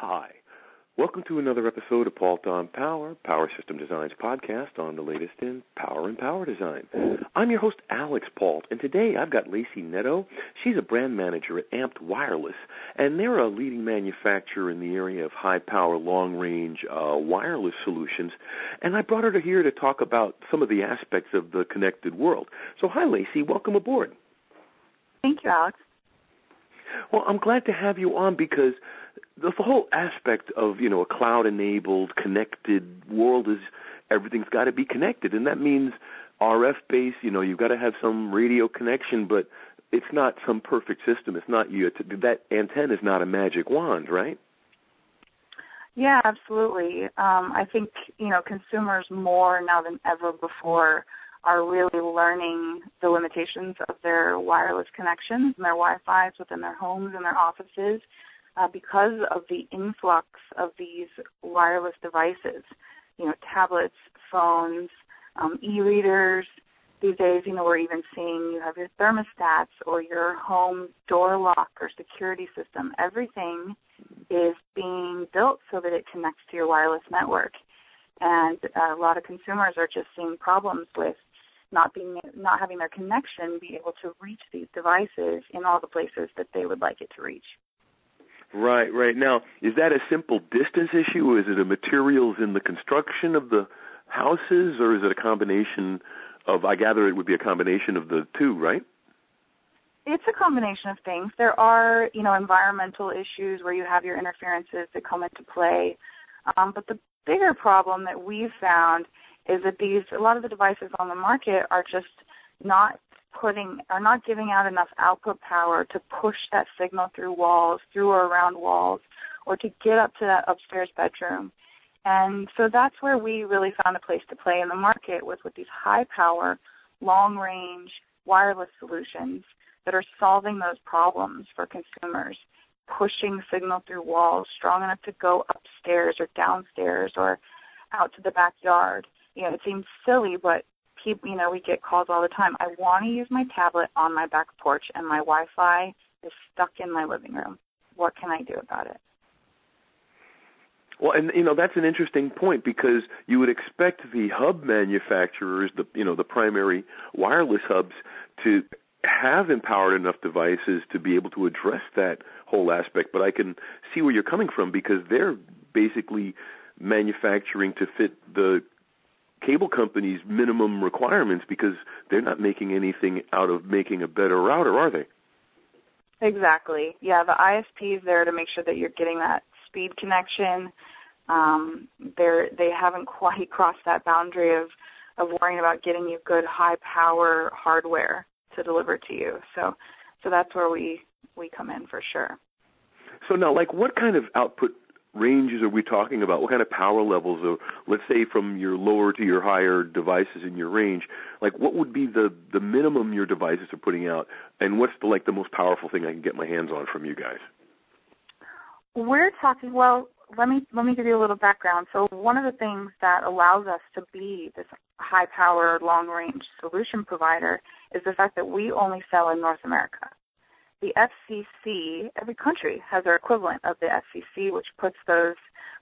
Hi. Welcome to another episode of Paultre on Power, Power Systems Design's podcast on the latest in power and power design. I'm your host, Alex Paultre, and today I've got Lacey Netto. She's a brand manager at Amped Wireless, and they're a leading manufacturer in the area of high power, long range uh, wireless solutions. And I brought her to here to talk about some of the aspects of the connected world. So, hi, Lacey. Welcome aboard. Thank you, Alex. Well, I'm glad to have you on because the, whole aspect of you know a cloud-enabled, connected world is everything's got to be connected, and that means RF based. You know, you've got to have some radio connection, but it's not some perfect system. It's not you. That antenna is not a magic wand, right? Yeah, absolutely. Um, I think you know consumers more now than ever before are really learning the limitations of their wireless connections and their Wi-Fi's within their homes and their offices uh, because of the influx of these wireless devices, you know, tablets, phones, um, e-readers. These days, you know, we're even seeing you have your thermostats or your home door lock or security system. Everything is being built so that it connects to your wireless network. And a lot of consumers are just seeing problems with not being not having their connection be able to reach these devices in all the places that they would like it to reach. Right, right. Now, is that a simple distance issue? Is it a materials in the construction of the houses, or is it a combination of? I gather it would be a combination of the two, right? It's a combination of things. There are, you know, environmental issues where you have your interferences that come into play, um, but the bigger problem that we've found is that these a lot of the devices on the market are just not putting are not giving out enough output power to push that signal through walls, through or around walls, or to get up to that upstairs bedroom. And so that's where we really found a place to play in the market with with these high power, long range wireless solutions that are solving those problems for consumers, pushing signal through walls strong enough to go upstairs or downstairs or out to the backyard. You know, it seems silly, but people, you know, we get calls all the time. I want to use my tablet on my back porch, and my Wi-Fi is stuck in my living room. What can I do about it? Well, and you know that's an interesting point because you would expect the hub manufacturers, the you know the primary wireless hubs, to have empowered enough devices to be able to address that whole aspect. But I can see where you're coming from because they're basically manufacturing to fit the cable companies' minimum requirements because they're not making anything out of making a better router, are they? Exactly. Yeah, the ISP is there to make sure that you're getting that speed connection. Um, they're they haven't quite crossed that boundary of of worrying about getting you good high power hardware to deliver to you. So so that's where we we come in for sure. So now, like, what kind of output ranges are we talking about? What kind of power levels of, let's say, from your lower to your higher devices in your range? Like, what would be the the minimum your devices are putting out, and what's the like the most powerful thing I can get my hands on from you guys? We're talking. Well, let me let me give you a little background. So, one of the things that allows us to be this high power, long range solution provider is the fact that we only sell in North America the FCC, every country has their equivalent of the FCC, which puts those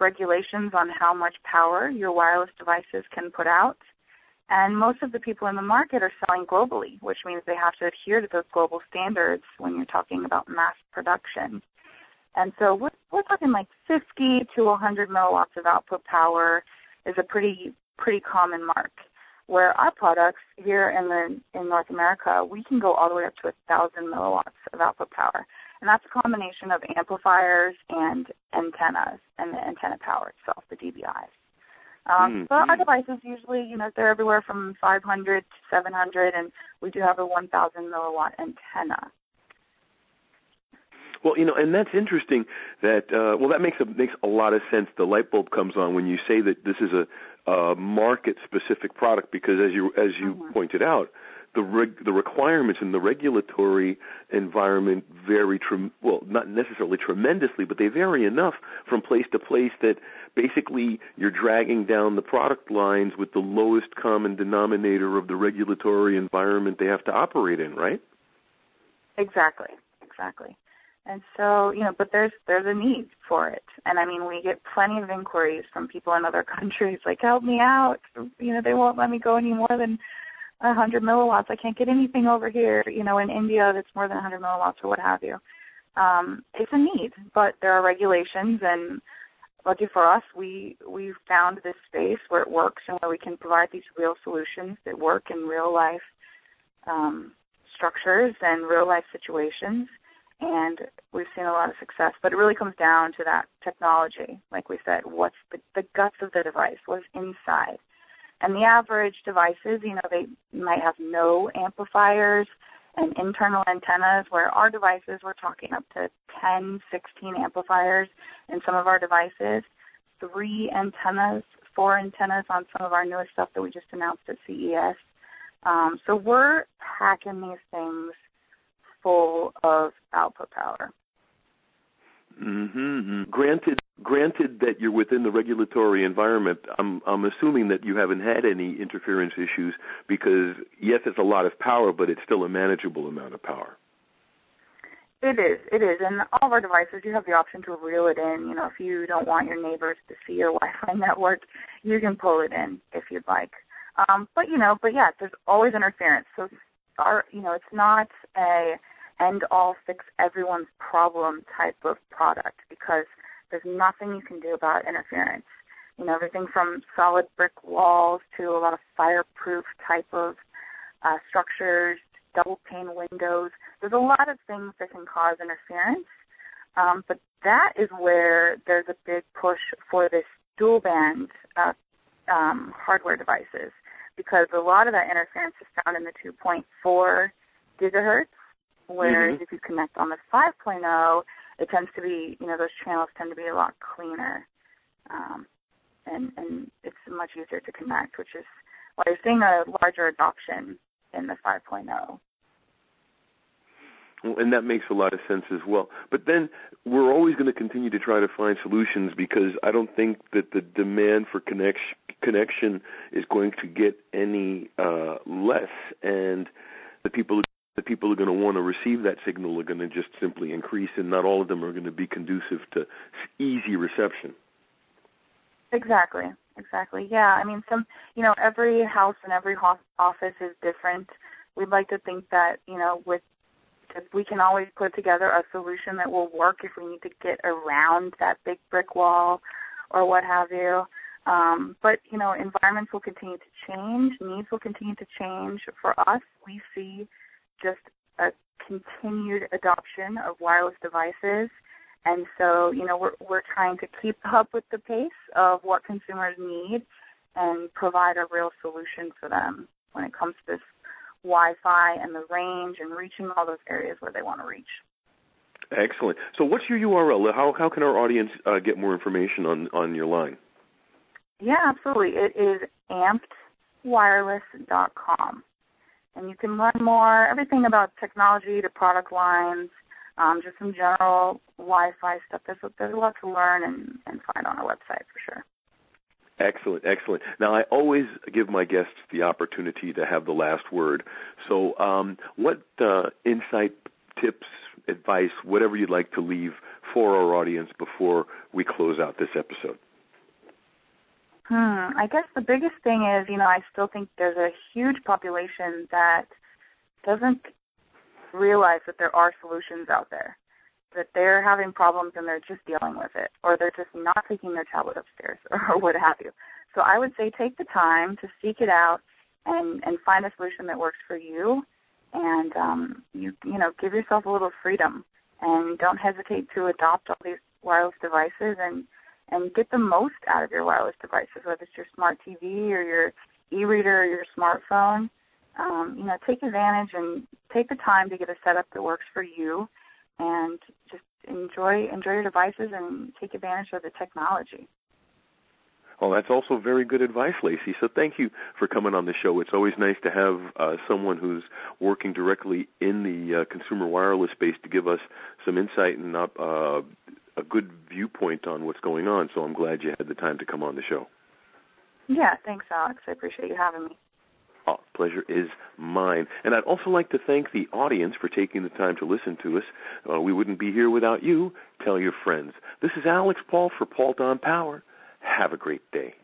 regulations on how much power your wireless devices can put out. And most of the people in the market are selling globally, which means they have to adhere to those global standards when you're talking about mass production. And so we're, we're talking like 50 to 100 milliwatts of output power is a pretty pretty common mark where our products here in the in North America, we can go all the way up to a thousand milliwatts of output power, and that's a combination of amplifiers and antennas and the antenna power itself, the DBIs. Um, mm-hmm. So our devices usually, you know, they're everywhere from 500 to 700, and we do have a 1,000 milliwatt antenna. Well, you know, and that's interesting. That uh, well, that makes a makes a lot of sense. The light bulb comes on when you say that this is a uh, market specific product because as you as you mm-hmm. pointed out the reg- the requirements in the regulatory environment vary trem- well not necessarily tremendously but they vary enough from place to place that basically you're dragging down the product lines with the lowest common denominator of the regulatory environment they have to operate in right? Exactly. Exactly And so, you know, but there's there's a need for it. And I mean, we get plenty of inquiries from people in other countries like, "Help me out." You know, they won't let me go any more than 100 milliwatts. I can't get anything over here, you know, in India that's more than 100 milliwatts or what have you. Um, it's a need, but there are regulations, and lucky for us, we we found this space where it works and where we can provide these real solutions that work in real life um, structures and real life situations. And we've seen a lot of success, but it really comes down to that technology. Like we said, what's the, the guts of the device? What's inside? And the average devices, you know, they might have no amplifiers and internal antennas, where our devices, we're talking up to 10, 16 amplifiers in some of our devices, three antennas, four antennas on some of our newest stuff that we just announced at CES. Um, so we're packing these things full of output power. Mm-hmm. Granted, granted that you're within the regulatory environment, I'm I'm assuming that you haven't had any interference issues because yes, it's a lot of power, but it's still a manageable amount of power. It is, it is, and all of our devices, you have the option to reel it in. You know, if you don't want your neighbors to see your Wi-Fi network, you can pull it in if you'd like. Um, but you know, but yeah, there's always interference. So our, you know, it's not a end all fix everyone's problem type of product because there's nothing you can do about interference. You know, everything from solid brick walls to a lot of fireproof type of uh, structures, double pane windows. There's a lot of things that can cause interference, um, but that is where there's a big push for this dual band uh, um, hardware devices because a lot of that interference is found in the 2.4 gigahertz Whereas mm-hmm. if you connect on the 5.0, it tends to be, you know, those channels tend to be a lot cleaner, um, and and it's much easier to connect, which is why you're seeing a larger adoption in the 5.0. Well, and that makes a lot of sense as well. But then we're always going to continue to try to find solutions because I don't think that the demand for connection connection is going to get any uh, less, and the people the people who are going to want to receive that signal are going to just simply increase, and not all of them are going to be conducive to easy reception. Exactly. Exactly. Yeah. I mean, some, you know, every house and every office is different. We'd like to think that, you know, with we can always put together a solution that will work if we need to get around that big brick wall or what have you. Um, but you know, environments will continue to change, needs will continue to change. For us, we see just a continued adoption of wireless devices. And so, you know, we're, we're trying to keep up with the pace of what consumers need and provide a real solution for them when it comes to this Wi-Fi and the range and reaching all those areas where they want to reach. Excellent. So, what's your URL? How how can our audience uh, get more information on on your line? Yeah, absolutely. It is ampedwireless.com and you can learn more, everything about technology to product lines, um, just some general Wi-Fi stuff. There's, there's a lot to learn and, and find on our website for sure. Excellent, excellent. Now, I always give my guests the opportunity to have the last word. So, um, what uh, insight, tips, advice, whatever you'd like to leave for our audience before we close out this episode? Hmm. I guess the biggest thing is, you know, I still think there's a huge population that doesn't realize that there are solutions out there, that they're having problems and they're just dealing with it, or they're just not taking their tablet upstairs, or what have you. So I would say take the time to seek it out and and find a solution that works for you, and um, you you know give yourself a little freedom, and don't hesitate to adopt all these wireless devices and and get the most out of your wireless devices, whether it's your smart TV or your e-reader or your smartphone. Um, you know, take advantage and take the time to get a setup that works for you, and just enjoy enjoy your devices and take advantage of the technology. Well, that's also very good advice, Lacey. So thank you for coming on the show. It's always nice to have uh, someone who's working directly in the uh, consumer wireless space to give us some insight and uh, a good viewpoint on what's going on. So I'm glad you had the time to come on the show. Yeah, thanks, Alex. I appreciate you having me. Oh, pleasure. is mine. And I'd also like to thank the audience for taking the time to listen to us. Uh, we wouldn't be here without you. Tell your friends. This is Alex Paultre for Paultre on Power. Have a great day.